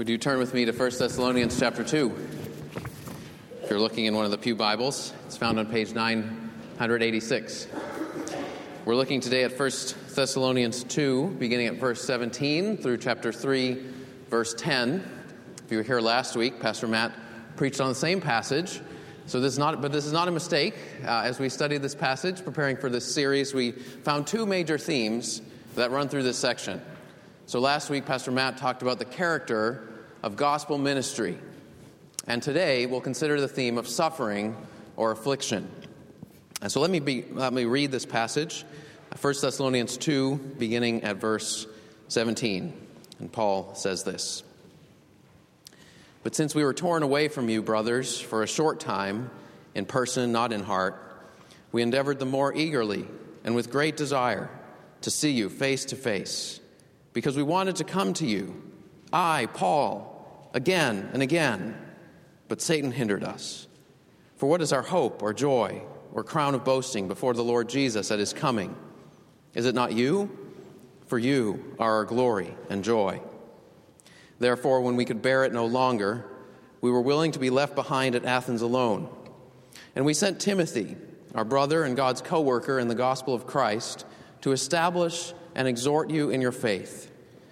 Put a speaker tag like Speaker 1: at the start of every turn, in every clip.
Speaker 1: Would you turn with me to 1 Thessalonians chapter 2? If you're looking in one of the Pew Bibles, it's found on page 986. We're looking today at 1 Thessalonians 2, beginning at verse 17 through chapter 3, verse 10. If you were here last week, Pastor Matt preached on the same passage. So this is not, but this is not a mistake. Uh, as we studied this passage, preparing for this series, we found two major themes that run through this section. So last week, Pastor Matt talked about the character of gospel ministry. And today, we'll consider the theme of suffering or affliction. And so let me, be, let me read this passage 1 Thessalonians 2, beginning at verse 17. And Paul says this But since we were torn away from you, brothers, for a short time, in person, not in heart, we endeavored the more eagerly and with great desire to see you face to face because we wanted to come to you, I, Paul, again and again, but Satan hindered us. For what is our hope or joy or crown of boasting before the Lord Jesus at his coming? Is it not you? For you are our glory and joy. Therefore, when we could bear it no longer, we were willing to be left behind at Athens alone. And we sent Timothy, our brother and God's co worker in the gospel of Christ, to establish and exhort you in your faith,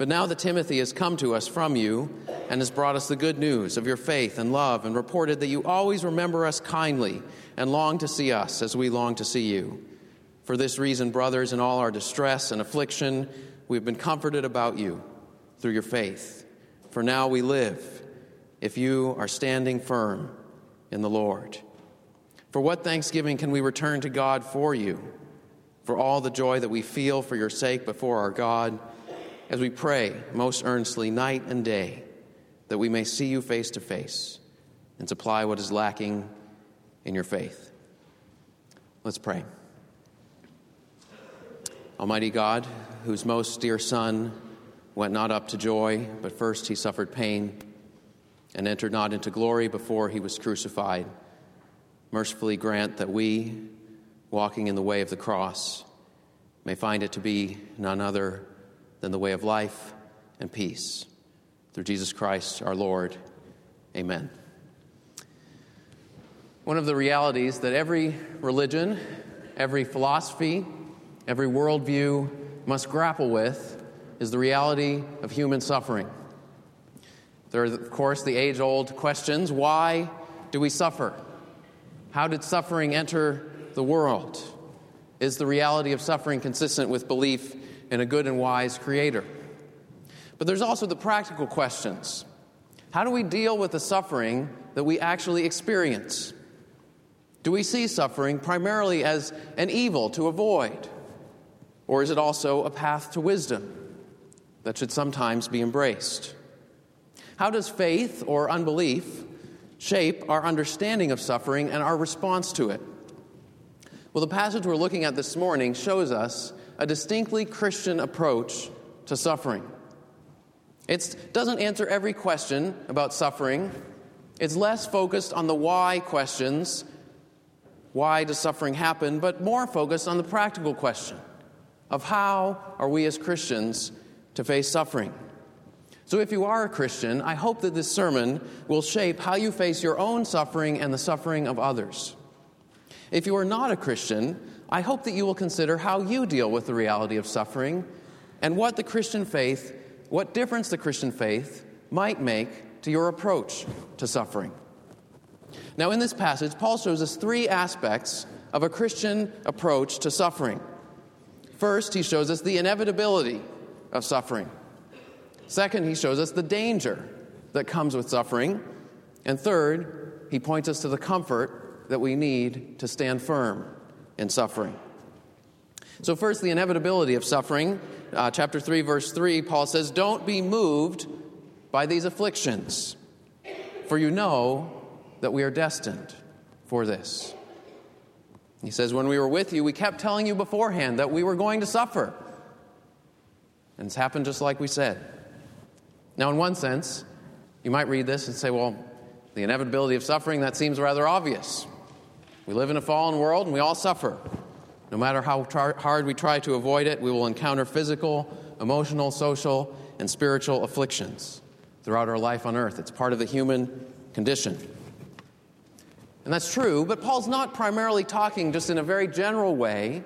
Speaker 1: But now that Timothy has come to us from you and has brought us the good news of your faith and love and reported that you always remember us kindly and long to see us as we long to see you. For this reason, brothers, in all our distress and affliction, we have been comforted about you through your faith. For now we live if you are standing firm in the Lord. For what thanksgiving can we return to God for you? for all the joy that we feel for your sake before our God as we pray most earnestly night and day that we may see you face to face and supply what is lacking in your faith. Let's pray. Almighty God, whose most dear Son went not up to joy, but first he suffered pain and entered not into glory before he was crucified, mercifully grant that we, walking in the way of the cross, may find it to be none other than the way of life and peace. Through Jesus Christ our Lord. Amen. One of the realities that every religion, every philosophy, every worldview must grapple with is the reality of human suffering. There are, of course, the age old questions why do we suffer? How did suffering enter the world? Is the reality of suffering consistent with belief in a good and wise creator? But there's also the practical questions. How do we deal with the suffering that we actually experience? Do we see suffering primarily as an evil to avoid? Or is it also a path to wisdom that should sometimes be embraced? How does faith or unbelief shape our understanding of suffering and our response to it? Well, the passage we're looking at this morning shows us a distinctly Christian approach to suffering. It doesn't answer every question about suffering, it's less focused on the why questions why does suffering happen, but more focused on the practical question of how are we as Christians to face suffering. So, if you are a Christian, I hope that this sermon will shape how you face your own suffering and the suffering of others. If you are not a Christian, I hope that you will consider how you deal with the reality of suffering and what the Christian faith, what difference the Christian faith might make to your approach to suffering. Now, in this passage, Paul shows us three aspects of a Christian approach to suffering. First, he shows us the inevitability of suffering. Second, he shows us the danger that comes with suffering. And third, he points us to the comfort that we need to stand firm in suffering. So, first, the inevitability of suffering. Uh, chapter 3, verse 3, Paul says, Don't be moved by these afflictions. for you know that we are destined for this. He says, When we were with you, we kept telling you beforehand that we were going to suffer. And it's happened just like we said. Now, in one sense, you might read this and say, Well, the inevitability of suffering, that seems rather obvious. We live in a fallen world and we all suffer. No matter how hard we try to avoid it, we will encounter physical, emotional, social, and spiritual afflictions throughout our life on earth. It's part of the human condition. And that's true, but Paul's not primarily talking just in a very general way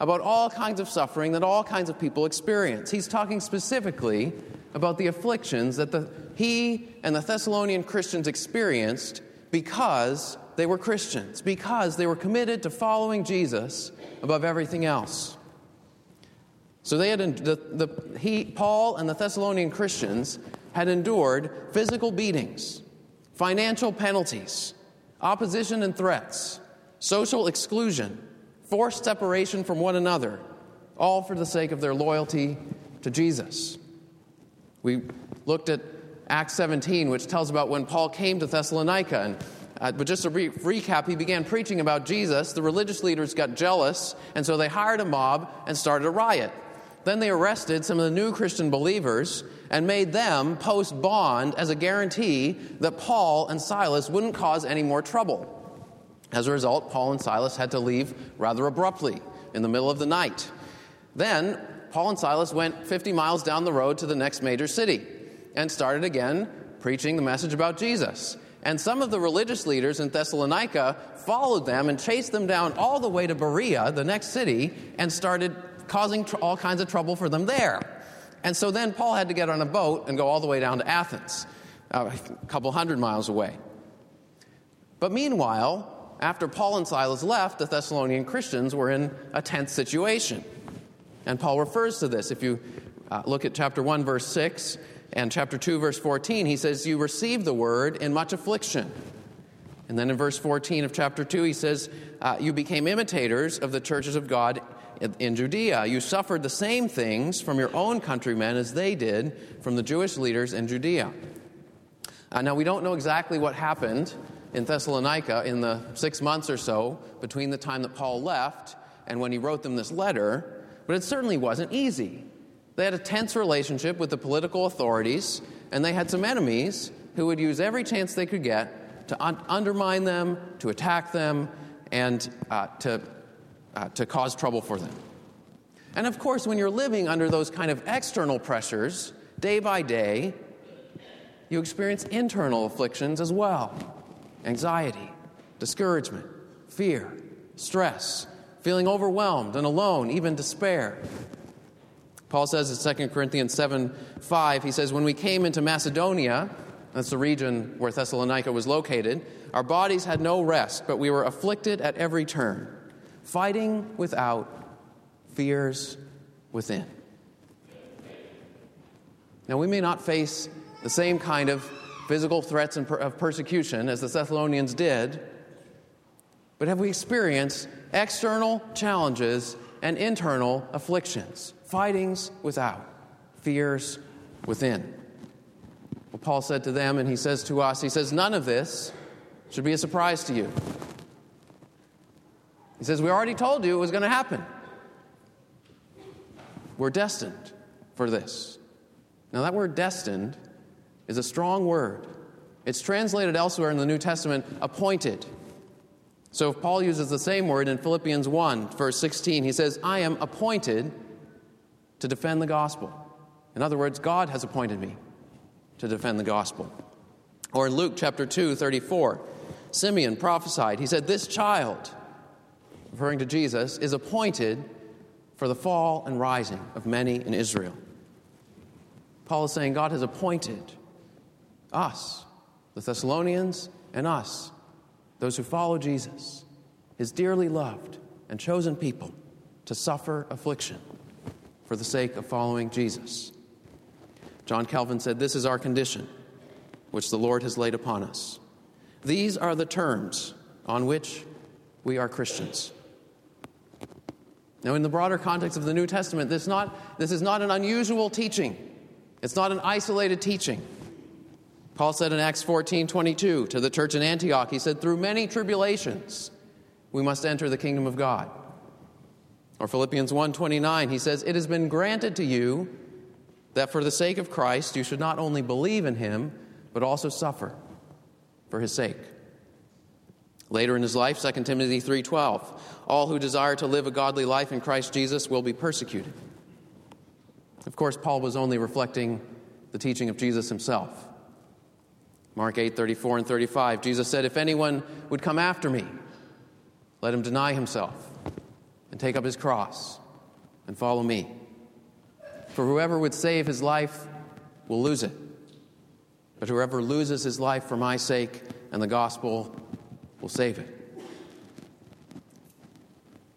Speaker 1: about all kinds of suffering that all kinds of people experience. He's talking specifically about the afflictions that the, he and the Thessalonian Christians experienced because they were Christians, because they were committed to following Jesus above everything else. So they had the, the, he, Paul and the Thessalonian Christians had endured physical beatings, financial penalties, opposition and threats, social exclusion, forced separation from one another, all for the sake of their loyalty to Jesus. We looked at Acts 17, which tells about when Paul came to Thessalonica. And, uh, but just a brief recap, he began preaching about Jesus. The religious leaders got jealous, and so they hired a mob and started a riot. Then they arrested some of the new Christian believers and made them post bond as a guarantee that Paul and Silas wouldn't cause any more trouble. As a result, Paul and Silas had to leave rather abruptly in the middle of the night. Then, Paul and Silas went 50 miles down the road to the next major city and started again preaching the message about Jesus. And some of the religious leaders in Thessalonica followed them and chased them down all the way to Berea, the next city, and started causing tr- all kinds of trouble for them there. And so then Paul had to get on a boat and go all the way down to Athens, uh, a couple hundred miles away. But meanwhile, after Paul and Silas left, the Thessalonian Christians were in a tense situation. And Paul refers to this. If you uh, look at chapter 1, verse 6, and chapter 2, verse 14, he says, You received the word in much affliction. And then in verse 14 of chapter 2, he says, uh, You became imitators of the churches of God in Judea. You suffered the same things from your own countrymen as they did from the Jewish leaders in Judea. Uh, now, we don't know exactly what happened in Thessalonica in the six months or so between the time that Paul left and when he wrote them this letter, but it certainly wasn't easy. They had a tense relationship with the political authorities, and they had some enemies who would use every chance they could get to un- undermine them, to attack them, and uh, to uh, to cause trouble for them. And of course, when you're living under those kind of external pressures, day by day, you experience internal afflictions as well anxiety, discouragement, fear, stress, feeling overwhelmed and alone, even despair. Paul says in 2 Corinthians 7 5, he says, When we came into Macedonia, that's the region where Thessalonica was located, our bodies had no rest, but we were afflicted at every turn fighting without, fears within. Now, we may not face the same kind of physical threats and of persecution as the Thessalonians did, but have we experienced external challenges and internal afflictions, fightings without, fears within? Well, Paul said to them, and he says to us, he says, None of this should be a surprise to you. He says, We already told you it was going to happen. We're destined for this. Now, that word destined is a strong word. It's translated elsewhere in the New Testament, appointed. So if Paul uses the same word in Philippians 1, verse 16, he says, I am appointed to defend the gospel. In other words, God has appointed me to defend the gospel. Or in Luke chapter 2, 34, Simeon prophesied. He said, This child referring to Jesus, is appointed for the fall and rising of many in Israel. Paul is saying God has appointed us, the Thessalonians, and us, those who follow Jesus, his dearly loved and chosen people, to suffer affliction for the sake of following Jesus. John Calvin said, This is our condition, which the Lord has laid upon us. These are the terms on which we are Christians. Now, in the broader context of the New Testament, this, not, this is not an unusual teaching. It's not an isolated teaching. Paul said in Acts 14 22 to the church in Antioch, he said, Through many tribulations we must enter the kingdom of God. Or Philippians 1:29, he says, "It has been granted to you that for the sake of Christ you should not only believe in him, but also suffer for his sake." Later in his life, 2 Timothy 3:12, all who desire to live a godly life in Christ Jesus will be persecuted. Of course, Paul was only reflecting the teaching of Jesus himself. Mark 8, 34 and 35, Jesus said, If anyone would come after me, let him deny himself and take up his cross and follow me. For whoever would save his life will lose it. But whoever loses his life for my sake and the gospel will save it.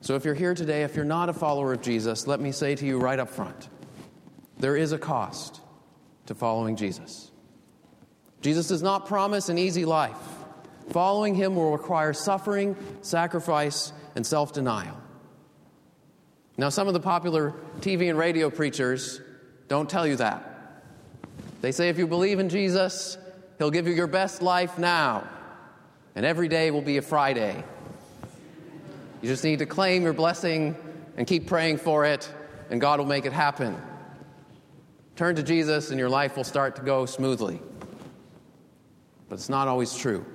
Speaker 1: So if you're here today, if you're not a follower of Jesus, let me say to you right up front there is a cost to following Jesus. Jesus does not promise an easy life. Following him will require suffering, sacrifice, and self denial. Now, some of the popular TV and radio preachers don't tell you that. They say if you believe in Jesus, he'll give you your best life now, and every day will be a Friday. You just need to claim your blessing and keep praying for it, and God will make it happen. Turn to Jesus, and your life will start to go smoothly. But it's not always true.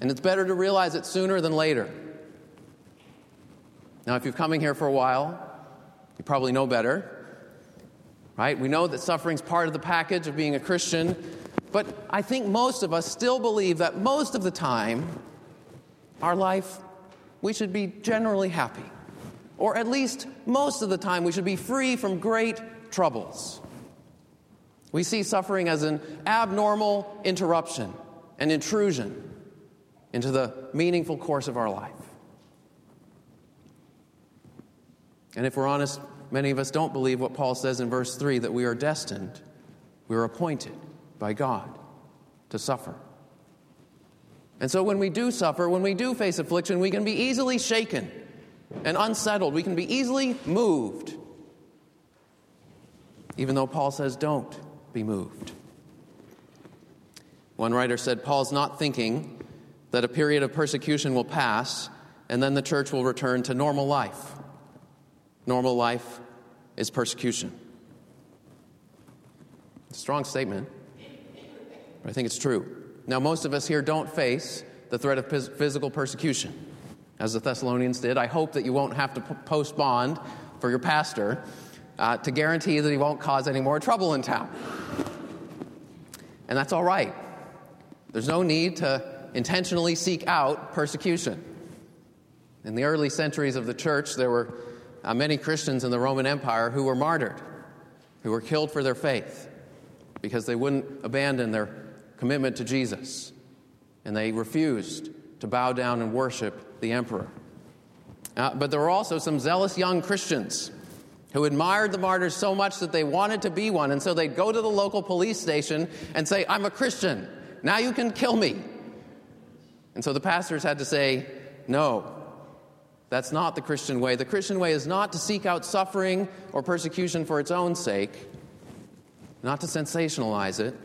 Speaker 1: And it's better to realize it sooner than later. Now, if you've coming here for a while, you probably know better. Right? We know that suffering's part of the package of being a Christian, but I think most of us still believe that most of the time, our life, we should be generally happy. Or at least most of the time, we should be free from great troubles. We see suffering as an abnormal interruption, an intrusion into the meaningful course of our life. And if we're honest, many of us don't believe what Paul says in verse 3 that we are destined, we are appointed by God to suffer. And so when we do suffer, when we do face affliction, we can be easily shaken and unsettled. We can be easily moved. Even though Paul says, don't be moved. One writer said, Paul's not thinking that a period of persecution will pass and then the church will return to normal life. Normal life is persecution. Strong statement, but I think it's true. Now, most of us here don't face the threat of physical persecution, as the Thessalonians did. I hope that you won't have to post bond for your pastor uh, to guarantee that he won't cause any more trouble in town. And that's all right. There's no need to intentionally seek out persecution. In the early centuries of the church, there were uh, many Christians in the Roman Empire who were martyred, who were killed for their faith because they wouldn't abandon their commitment to Jesus and they refused to bow down and worship the emperor. Uh, but there were also some zealous young Christians who admired the martyrs so much that they wanted to be one, and so they'd go to the local police station and say, I'm a Christian, now you can kill me. And so the pastors had to say, No, that's not the Christian way. The Christian way is not to seek out suffering or persecution for its own sake, not to sensationalize it,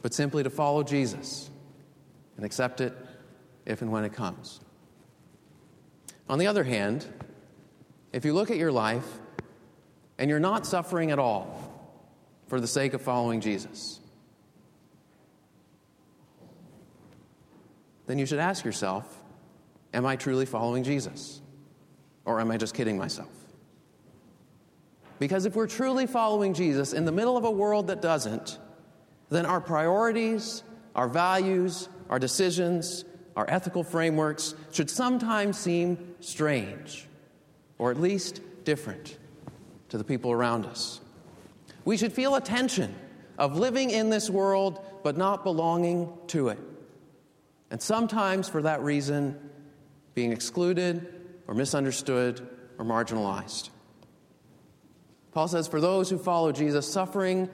Speaker 1: but simply to follow Jesus and accept it if and when it comes. On the other hand, if you look at your life and you're not suffering at all for the sake of following Jesus, then you should ask yourself Am I truly following Jesus? Or am I just kidding myself? Because if we're truly following Jesus in the middle of a world that doesn't, then our priorities, our values, our decisions, our ethical frameworks should sometimes seem strange, or at least different to the people around us. We should feel a tension of living in this world but not belonging to it. And sometimes, for that reason, being excluded or misunderstood or marginalized. Paul says, For those who follow Jesus, suffering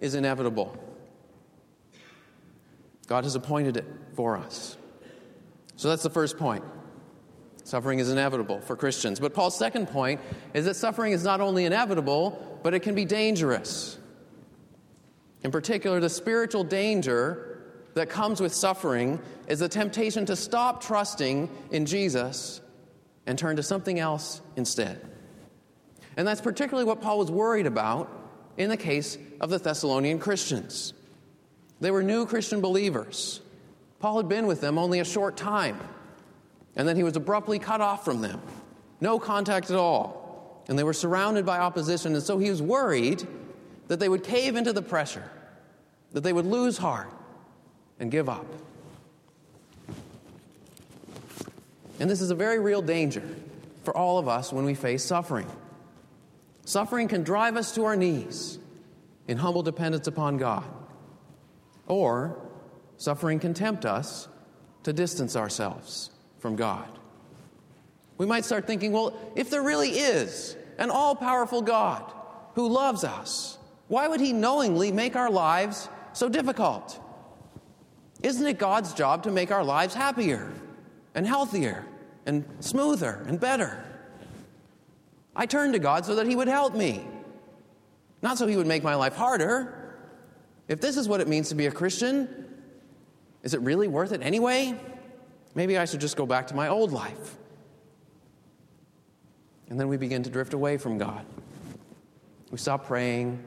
Speaker 1: is inevitable. God has appointed it for us. So that's the first point. Suffering is inevitable for Christians. But Paul's second point is that suffering is not only inevitable, but it can be dangerous. In particular, the spiritual danger that comes with suffering is the temptation to stop trusting in Jesus and turn to something else instead. And that's particularly what Paul was worried about in the case of the Thessalonian Christians. They were new Christian believers. Paul had been with them only a short time, and then he was abruptly cut off from them. No contact at all. And they were surrounded by opposition, and so he was worried that they would cave into the pressure, that they would lose heart and give up. And this is a very real danger for all of us when we face suffering. Suffering can drive us to our knees in humble dependence upon God, or suffering can tempt us to distance ourselves from God. We might start thinking, well, if there really is an all powerful God who loves us, why would he knowingly make our lives so difficult? Isn't it God's job to make our lives happier and healthier and smoother and better? I turned to God so that He would help me, not so He would make my life harder. If this is what it means to be a Christian, is it really worth it anyway? Maybe I should just go back to my old life. And then we begin to drift away from God. We stop praying,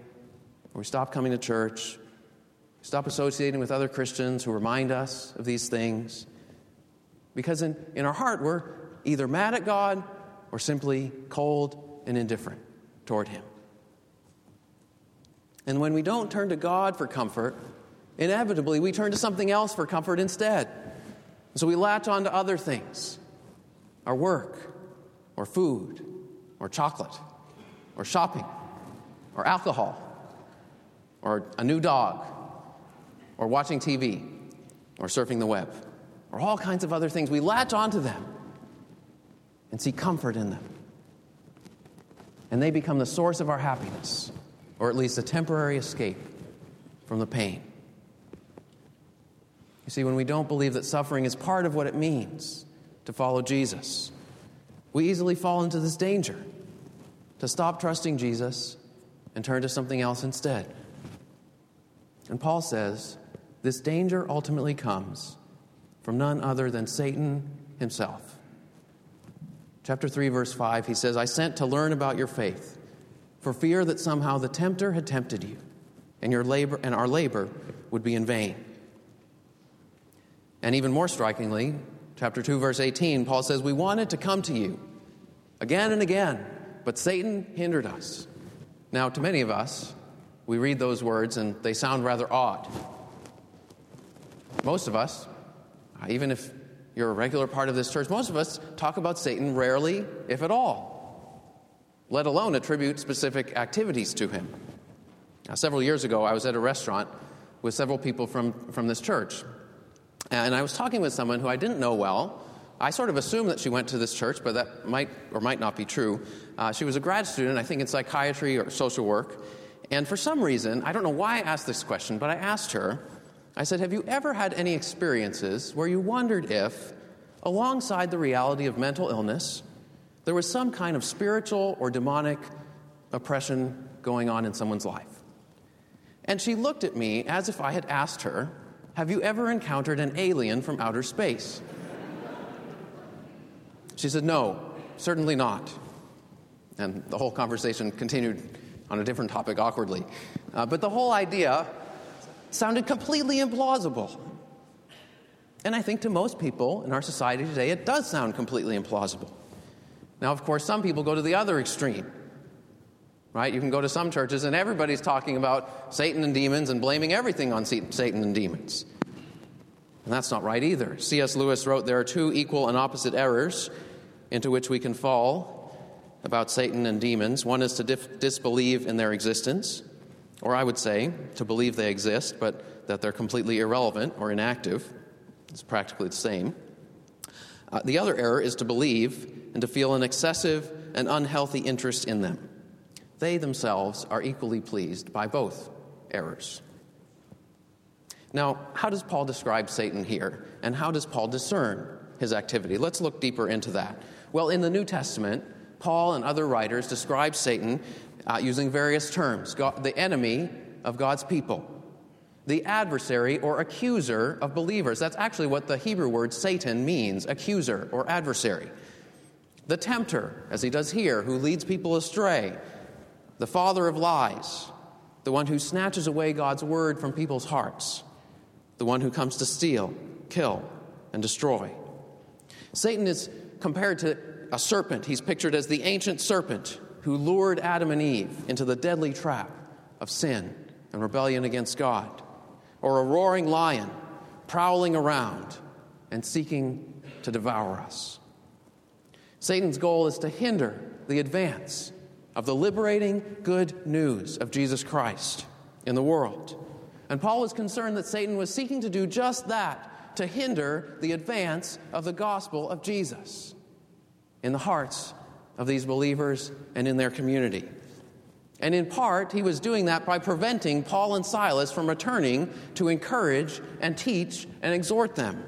Speaker 1: we stop coming to church, we stop associating with other Christians who remind us of these things. Because in, in our heart, we're either mad at God or simply cold and indifferent toward Him. And when we don't turn to God for comfort, inevitably we turn to something else for comfort instead. So we latch on to other things our work, or food, or chocolate, or shopping, or alcohol, or a new dog, or watching TV, or surfing the web, or all kinds of other things. We latch onto them and see comfort in them. And they become the source of our happiness, or at least a temporary escape from the pain. You see, when we don't believe that suffering is part of what it means to follow Jesus, we easily fall into this danger to stop trusting Jesus and turn to something else instead. And Paul says this danger ultimately comes from none other than Satan himself. Chapter 3, verse 5, he says, I sent to learn about your faith, for fear that somehow the tempter had tempted you, and your labor and our labor would be in vain. And even more strikingly, chapter 2, verse 18, Paul says, We wanted to come to you again and again, but Satan hindered us. Now, to many of us, we read those words and they sound rather odd. Most of us, even if you're a regular part of this church, most of us talk about Satan rarely, if at all, let alone attribute specific activities to him. Now, several years ago, I was at a restaurant with several people from, from this church. And I was talking with someone who I didn't know well. I sort of assumed that she went to this church, but that might or might not be true. Uh, she was a grad student, I think in psychiatry or social work. And for some reason, I don't know why I asked this question, but I asked her I said, Have you ever had any experiences where you wondered if, alongside the reality of mental illness, there was some kind of spiritual or demonic oppression going on in someone's life? And she looked at me as if I had asked her, Have you ever encountered an alien from outer space? She said, No, certainly not. And the whole conversation continued on a different topic awkwardly. Uh, but the whole idea sounded completely implausible. And I think to most people in our society today, it does sound completely implausible. Now, of course, some people go to the other extreme, right? You can go to some churches and everybody's talking about Satan and demons and blaming everything on Satan and demons. And that's not right either. C.S. Lewis wrote there are two equal and opposite errors into which we can fall about Satan and demons. One is to dif- disbelieve in their existence, or I would say, to believe they exist, but that they're completely irrelevant or inactive. It's practically the same. Uh, the other error is to believe and to feel an excessive and unhealthy interest in them. They themselves are equally pleased by both errors. Now, how does Paul describe Satan here? And how does Paul discern his activity? Let's look deeper into that. Well, in the New Testament, Paul and other writers describe Satan uh, using various terms God, the enemy of God's people, the adversary or accuser of believers. That's actually what the Hebrew word Satan means accuser or adversary. The tempter, as he does here, who leads people astray. The father of lies, the one who snatches away God's word from people's hearts. The one who comes to steal, kill, and destroy. Satan is compared to a serpent. He's pictured as the ancient serpent who lured Adam and Eve into the deadly trap of sin and rebellion against God, or a roaring lion prowling around and seeking to devour us. Satan's goal is to hinder the advance of the liberating good news of Jesus Christ in the world. And Paul was concerned that Satan was seeking to do just that to hinder the advance of the gospel of Jesus in the hearts of these believers and in their community. And in part, he was doing that by preventing Paul and Silas from returning to encourage and teach and exhort them.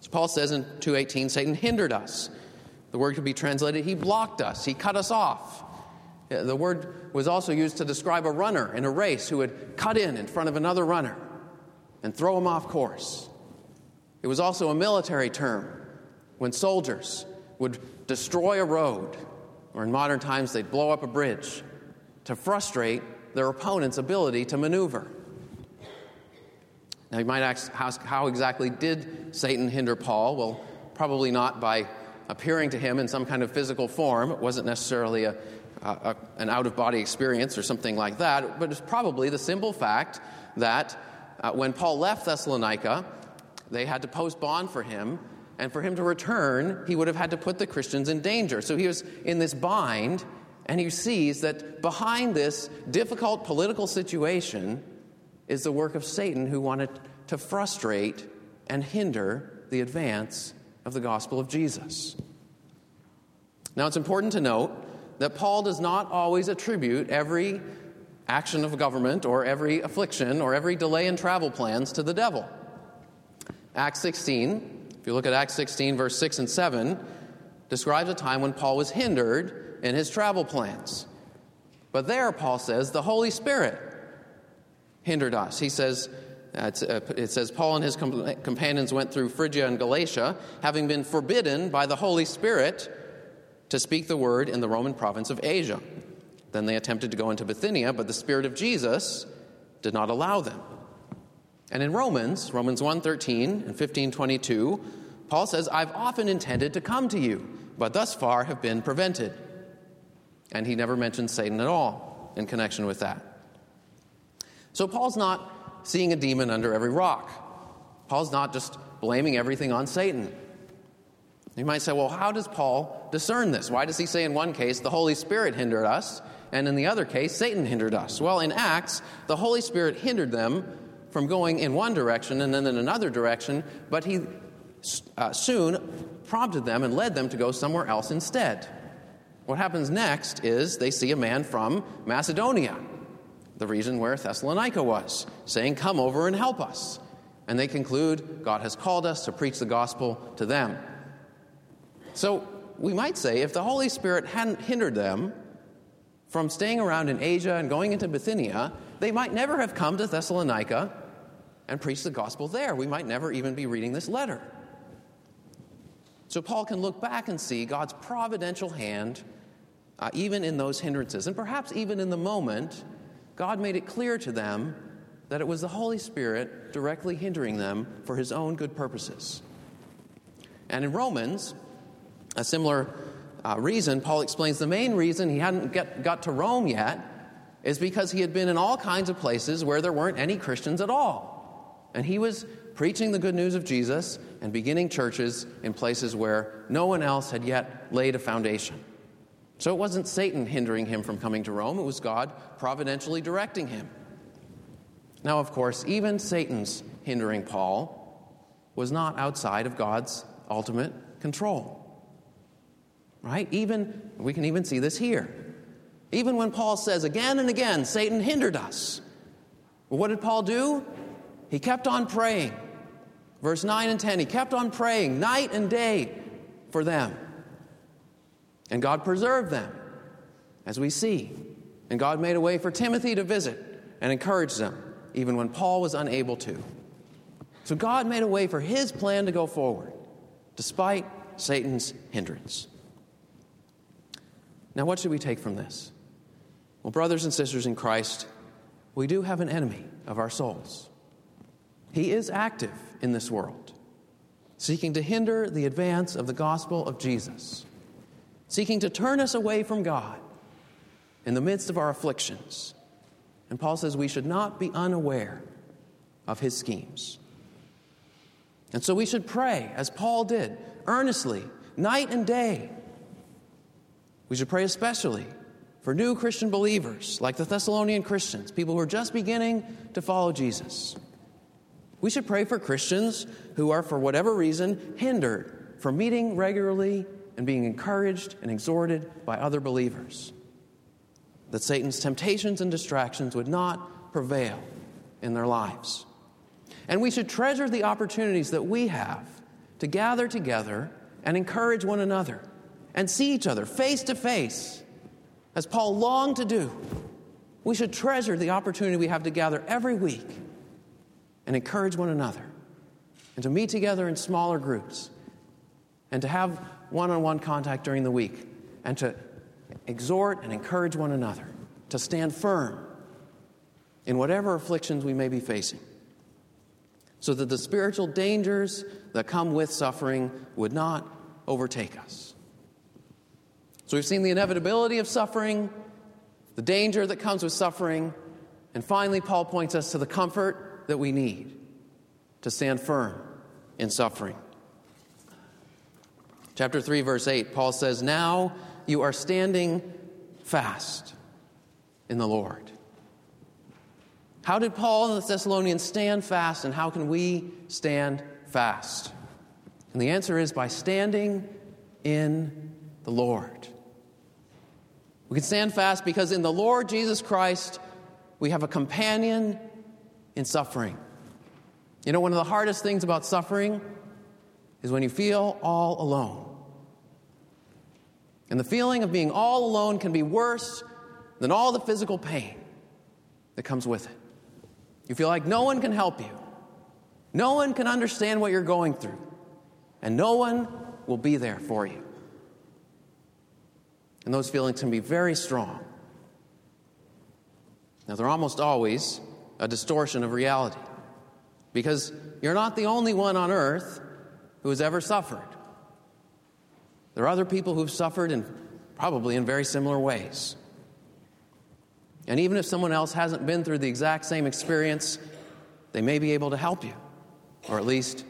Speaker 1: As Paul says in 2:18, Satan hindered us the word could be translated, he blocked us, he cut us off. Uh, the word was also used to describe a runner in a race who would cut in in front of another runner and throw him off course. It was also a military term when soldiers would destroy a road, or in modern times, they'd blow up a bridge to frustrate their opponent's ability to maneuver. Now, you might ask, how, how exactly did Satan hinder Paul? Well, probably not by appearing to him in some kind of physical form. It wasn't necessarily a, a, an out of body experience or something like that, but it's probably the simple fact that uh, when Paul left Thessalonica, they had to post bond for him, and for him to return, he would have had to put the Christians in danger. So he was in this bind, and he sees that behind this difficult political situation is the work of Satan who wanted to frustrate and hinder the advance of the gospel of Jesus. Now, it's important to note that Paul does not always attribute every action of government or every affliction or every delay in travel plans to the devil. Acts 16, if you look at Acts 16, verse 6 and 7, describes a time when Paul was hindered in his travel plans. But there, Paul says, the Holy Spirit hindered us. He says, uh, it says, Paul and his companions went through Phrygia and Galatia, having been forbidden by the Holy Spirit to speak the word in the Roman province of Asia. Then they attempted to go into Bithynia, but the Spirit of Jesus did not allow them. And in Romans, Romans 1:13 and 15:22, Paul says, "I've often intended to come to you, but thus far have been prevented." And he never mentions Satan at all in connection with that. So Paul's not seeing a demon under every rock. Paul's not just blaming everything on Satan. You might say, well, how does Paul discern this? Why does he say in one case the Holy Spirit hindered us, and in the other case, Satan hindered us? Well, in Acts, the Holy Spirit hindered them from going in one direction and then in another direction, but he uh, soon prompted them and led them to go somewhere else instead. What happens next is they see a man from Macedonia the region where Thessalonica was, saying, Come over and help us. And they conclude, God has called us to preach the gospel to them. So we might say, if the Holy Spirit hadn't hindered them from staying around in Asia and going into Bithynia, they might never have come to Thessalonica and preached the gospel there. We might never even be reading this letter. So Paul can look back and see God's providential hand, uh, even in those hindrances, and perhaps even in the moment God made it clear to them that it was the Holy Spirit directly hindering them for his own good purposes. And in Romans, a similar uh, reason, Paul explains the main reason he hadn't get, got to Rome yet is because he had been in all kinds of places where there weren't any Christians at all. And he was preaching the good news of Jesus and beginning churches in places where no one else had yet laid a foundation. So it wasn't Satan hindering him from coming to Rome, it was God providentially directing him. Now, of course, even Satan's hindering Paul was not outside of God's ultimate control. Right? Even, we can even see this here. Even when Paul says again and again, Satan hindered us. What did Paul do? He kept on praying. Verse 9 and 10, he kept on praying night and day for them. And God preserved them, as we see. And God made a way for Timothy to visit and encourage them even when Paul was unable to. So God made a way for his plan to go forward, despite Satan's hindrance. Now, what should we take from this? Well, brothers and sisters in Christ, we do have an enemy of our souls. He is active in this world, seeking to hinder the advance of the gospel of Jesus, seeking to turn us away from God in the midst of our afflictions. And Paul says we should not be unaware of his schemes. And so we should pray, as Paul did, earnestly, night and day. We should pray especially for new Christian believers, like the Thessalonian Christians, people who are just beginning to follow Jesus. We should pray for Christians who are, for whatever reason, hindered from meeting regularly and being encouraged and exhorted by other believers. That Satan's temptations and distractions would not prevail in their lives. And we should treasure the opportunities that we have to gather together and encourage one another and see each other face to face, as Paul longed to do. We should treasure the opportunity we have to gather every week and encourage one another, and to meet together in smaller groups, and to have one on one contact during the week, and to exhort and encourage one another to stand firm in whatever afflictions we may be facing, so that the spiritual dangers that come with suffering would not overtake us. So we've seen the inevitability of suffering, the danger that comes with suffering, and finally, Paul points us to the comfort that we need to stand firm in suffering. Chapter 3, verse 8, Paul says, Now you are standing fast in the Lord. How did Paul and the Thessalonians stand fast, and how can we stand fast? And the answer is by standing in the Lord. We can stand fast because in the Lord Jesus Christ, we have a companion in suffering. You know, one of the hardest things about suffering is when you feel all alone. And the feeling of being all alone can be worse than all the physical pain that comes with it. You feel like no one can help you, no one can understand what you're going through, and no one will be there for you. And those feelings can be very strong. Now, they're almost always a distortion of reality. Because you're not the only one on earth who has ever suffered. There are other people who've suffered in probably in very similar ways. And even if someone else hasn't been through the exact same experience, they may be able to help you, or at least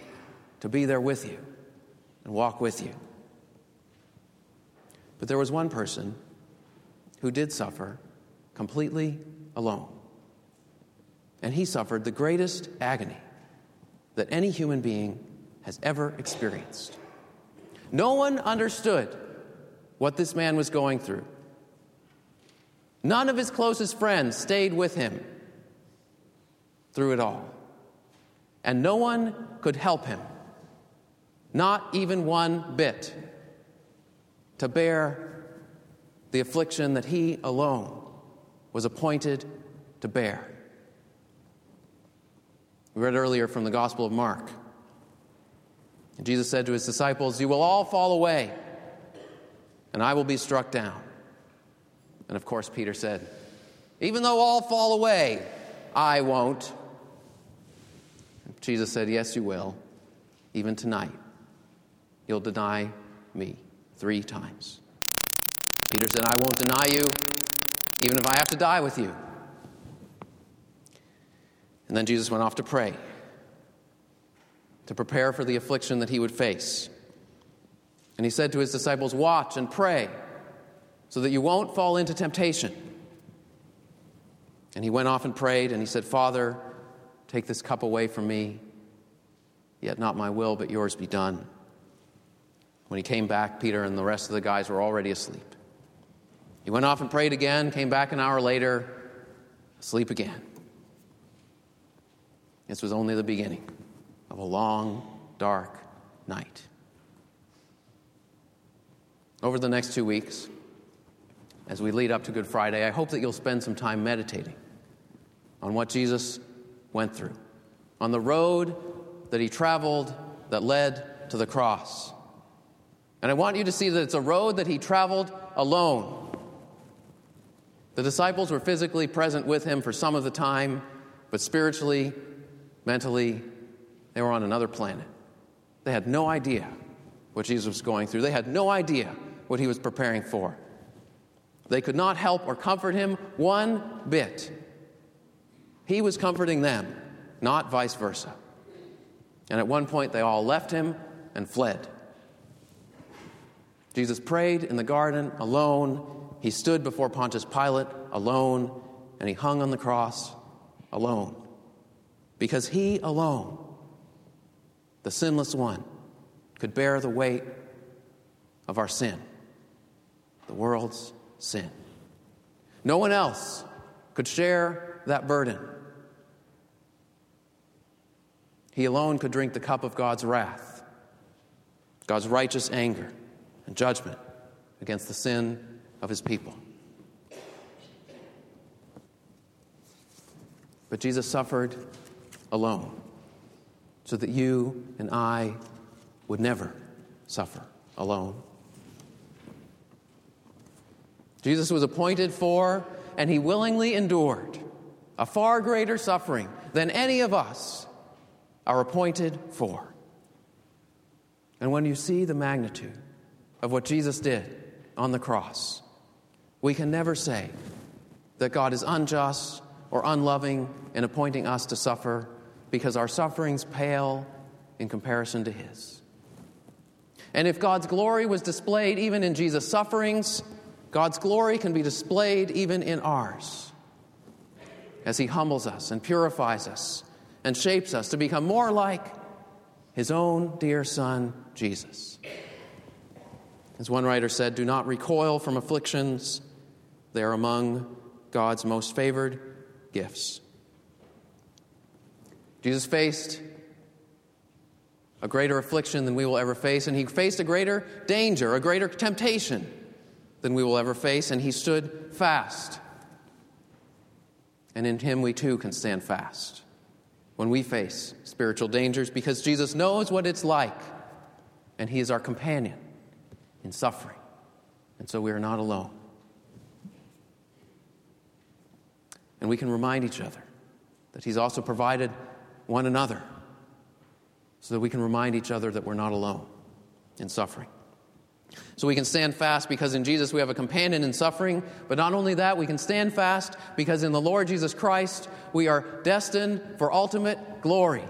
Speaker 1: to be there with you and walk with you. But there was one person who did suffer completely alone. And he suffered the greatest agony that any human being has ever experienced. No one understood what this man was going through. None of his closest friends stayed with him through it all. And no one could help him, not even one bit, to bear the affliction that he alone was appointed to bear. We read earlier from the Gospel of Mark. And Jesus said to his disciples, You will all fall away, and I will be struck down. And of course, Peter said, Even though all fall away, I won't. Jesus said, Yes, you will. Even tonight, you'll deny me three times. Peter said, I won't deny you, even if I have to die with you. And then Jesus went off to pray, to prepare for the affliction that he would face. And he said to his disciples, Watch and pray so that you won't fall into temptation. And he went off and prayed, and he said, Father, take this cup away from me, yet not my will, but yours be done. When he came back, Peter and the rest of the guys were already asleep. He went off and prayed again, came back an hour later, asleep again. This was only the beginning of a long, dark night. Over the next two weeks, as we lead up to Good Friday, I hope that you'll spend some time meditating on what Jesus went through, on the road that he traveled that led to the cross. And I want you to see that it's a road that he traveled alone. The disciples were physically present with him for some of the time, but spiritually, mentally, they were on another planet. They had no idea what Jesus was going through, they had no idea what he was preparing for. They could not help or comfort him one bit. He was comforting them, not vice versa. And at one point, they all left him and fled. Jesus prayed in the garden alone. He stood before Pontius Pilate alone, and he hung on the cross alone. Because he alone, the sinless one, could bear the weight of our sin, the world's sin. No one else could share that burden. He alone could drink the cup of God's wrath, God's righteous anger and judgment against the sin of his people. But Jesus suffered alone so that you and I would never suffer alone. Jesus was appointed for, and he willingly endured a far greater suffering than any of us are appointed for. And when you see the magnitude of what Jesus did on the cross, we can never say that God is unjust or unloving in appointing us to suffer because our sufferings pale in comparison to His. And if God's glory was displayed even in Jesus' sufferings, God's glory can be displayed even in ours as He humbles us and purifies us and shapes us to become more like his own dear son, Jesus. As one writer said, do not recoil from afflictions, they are among God's most favored gifts. Jesus faced a greater affliction than we will ever face, and he faced a greater danger, a greater temptation than we will ever face, and he stood fast. And in him we too can stand fast when we face spiritual dangers because Jesus knows what it's like and He is our companion in suffering. And so we are not alone. And we can remind each other that He's also provided one another so that we can remind each other that we're not alone in suffering. So we can stand fast because in Jesus we have a companion in suffering, but not only that, we can stand fast because in the Lord Jesus Christ we are destined for ultimate glory.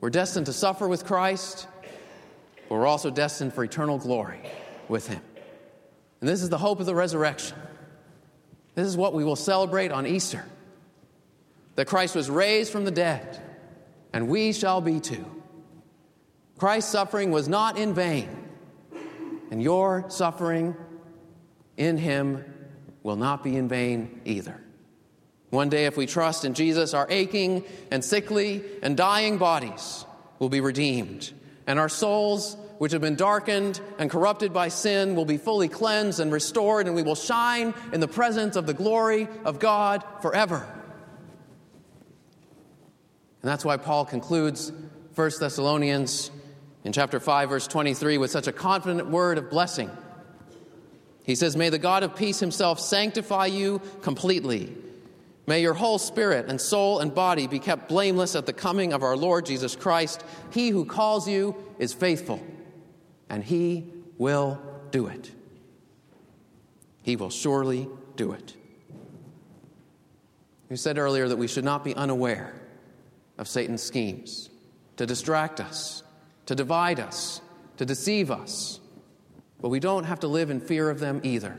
Speaker 1: We're destined to suffer with Christ, but we're also destined for eternal glory with Him. And this is the hope of the resurrection. This is what we will celebrate on Easter that Christ was raised from the dead, and we shall be too. Christ's suffering was not in vain and your suffering in Him will not be in vain either. One day, if we trust in Jesus, our aching and sickly and dying bodies will be redeemed, and our souls, which have been darkened and corrupted by sin, will be fully cleansed and restored, and we will shine in the presence of the glory of God forever. And that's why Paul concludes 1 Thessalonians in chapter 5, verse 23, with such a confident word of blessing. He says, May the God of peace himself sanctify you completely. May your whole spirit and soul and body be kept blameless at the coming of our Lord Jesus Christ. He who calls you is faithful, and he will do it. He will surely do it. We said earlier that we should not be unaware of Satan's schemes to distract us to divide us, to deceive us. But we don't have to live in fear of them either.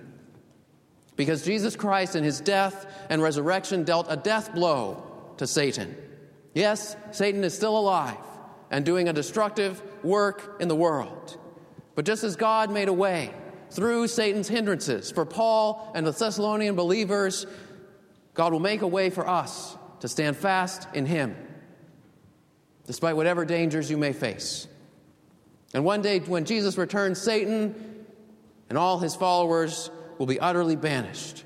Speaker 1: Because Jesus Christ in his death and resurrection dealt a death blow to Satan. Yes, Satan is still alive and doing a destructive work in the world. But just as God made a way through Satan's hindrances for Paul and the Thessalonian believers, God will make a way for us to stand fast in him, despite whatever dangers you may face. And one day, when Jesus returns, Satan and all his followers will be utterly banished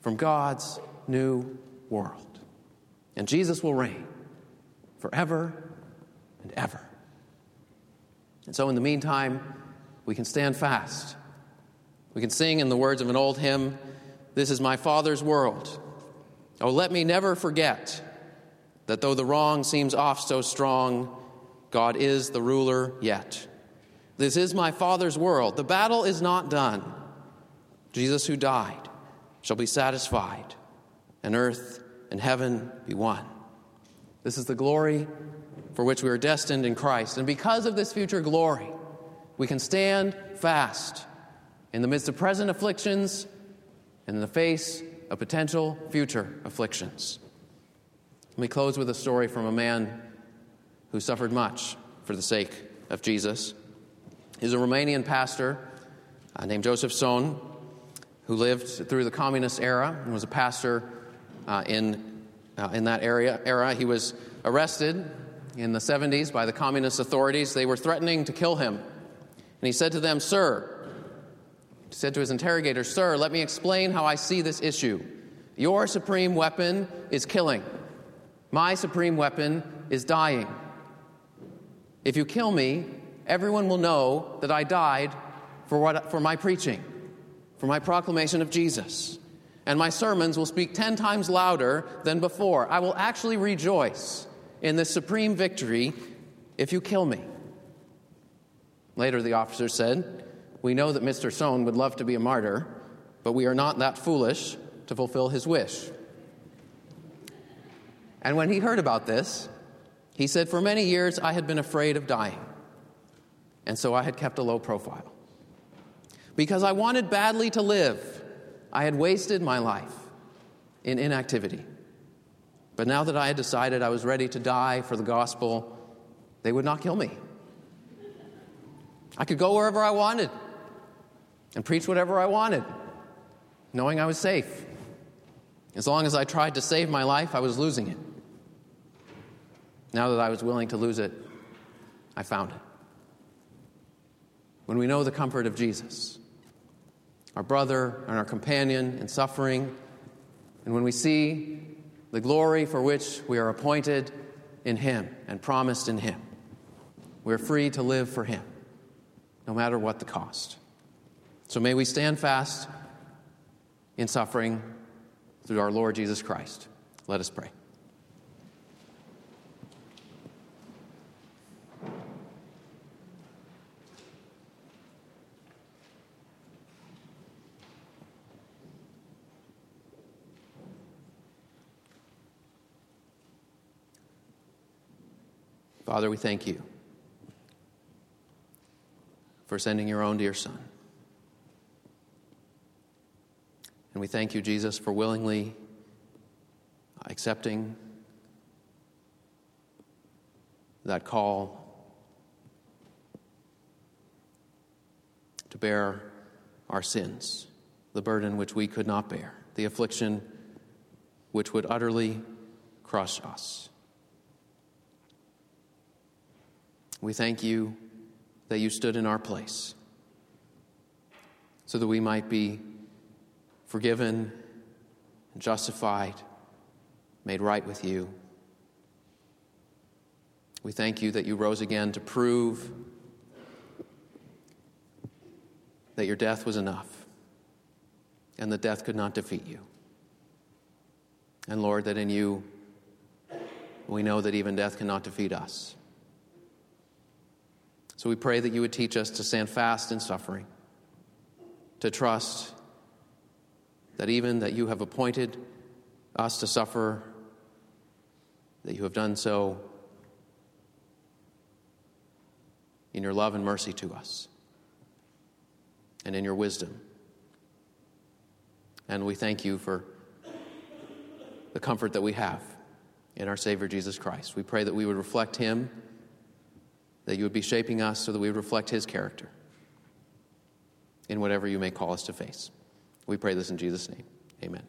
Speaker 1: from God's new world. And Jesus will reign forever and ever. And so, in the meantime, we can stand fast. We can sing in the words of an old hymn This is my Father's world. Oh, let me never forget that though the wrong seems oft so strong, God is the ruler yet. This is my Father's world. The battle is not done. Jesus, who died, shall be satisfied, and earth and heaven be one. This is the glory for which we are destined in Christ. And because of this future glory, we can stand fast in the midst of present afflictions and in the face of potential future afflictions. Let me close with a story from a man who suffered much for the sake of Jesus. He's a Romanian pastor uh, named Joseph Tson who lived through the communist era and was a pastor uh, in, uh, in that area, era. He was arrested in the 70s by the communist authorities. They were threatening to kill him. And he said to them, Sir, he said to his interrogator, Sir, let me explain how I see this issue. Your supreme weapon is killing. My supreme weapon is dying. If you kill me, everyone will know that I died for, what, for my preaching, for my proclamation of Jesus. And my sermons will speak ten times louder than before. I will actually rejoice in this supreme victory if you kill me. Later, the officer said, We know that Mr. Tson would love to be a martyr, but we are not that foolish to fulfill his wish. And when he heard about this, he said, For many years I had been afraid of dying, and so I had kept a low profile. Because I wanted badly to live, I had wasted my life in inactivity. But now that I had decided I was ready to die for the gospel, they would not kill me. I could go wherever I wanted and preach whatever I wanted, knowing I was safe. As long as I tried to save my life, I was losing it. Now that I was willing to lose it, I found it. When we know the comfort of Jesus, our brother and our companion in suffering, and when we see the glory for which we are appointed in Him and promised in Him. We're free to live for Him, no matter what the cost. So may we stand fast in suffering through our Lord Jesus Christ. Let us pray. Father, we thank you for sending your own dear Son. And we thank you, Jesus, for willingly accepting that call to bear our sins, the burden which we could not bear, the affliction which would utterly crush us. We thank you that you stood in our place so that we might be forgiven, justified, made right with you. We thank you that you rose again to prove that your death was enough and that death could not defeat you. And Lord, that in you we know that even death cannot defeat us. So we pray that you would teach us to stand fast in suffering, to trust that even that you have appointed us to suffer, that you have done so in your love and mercy to us and in your wisdom. And we thank you for the comfort that we have in our Savior Jesus Christ. We pray that we would reflect him that you would be shaping us so that we would reflect His character in whatever you may call us to face. We pray this in Jesus' name. Amen.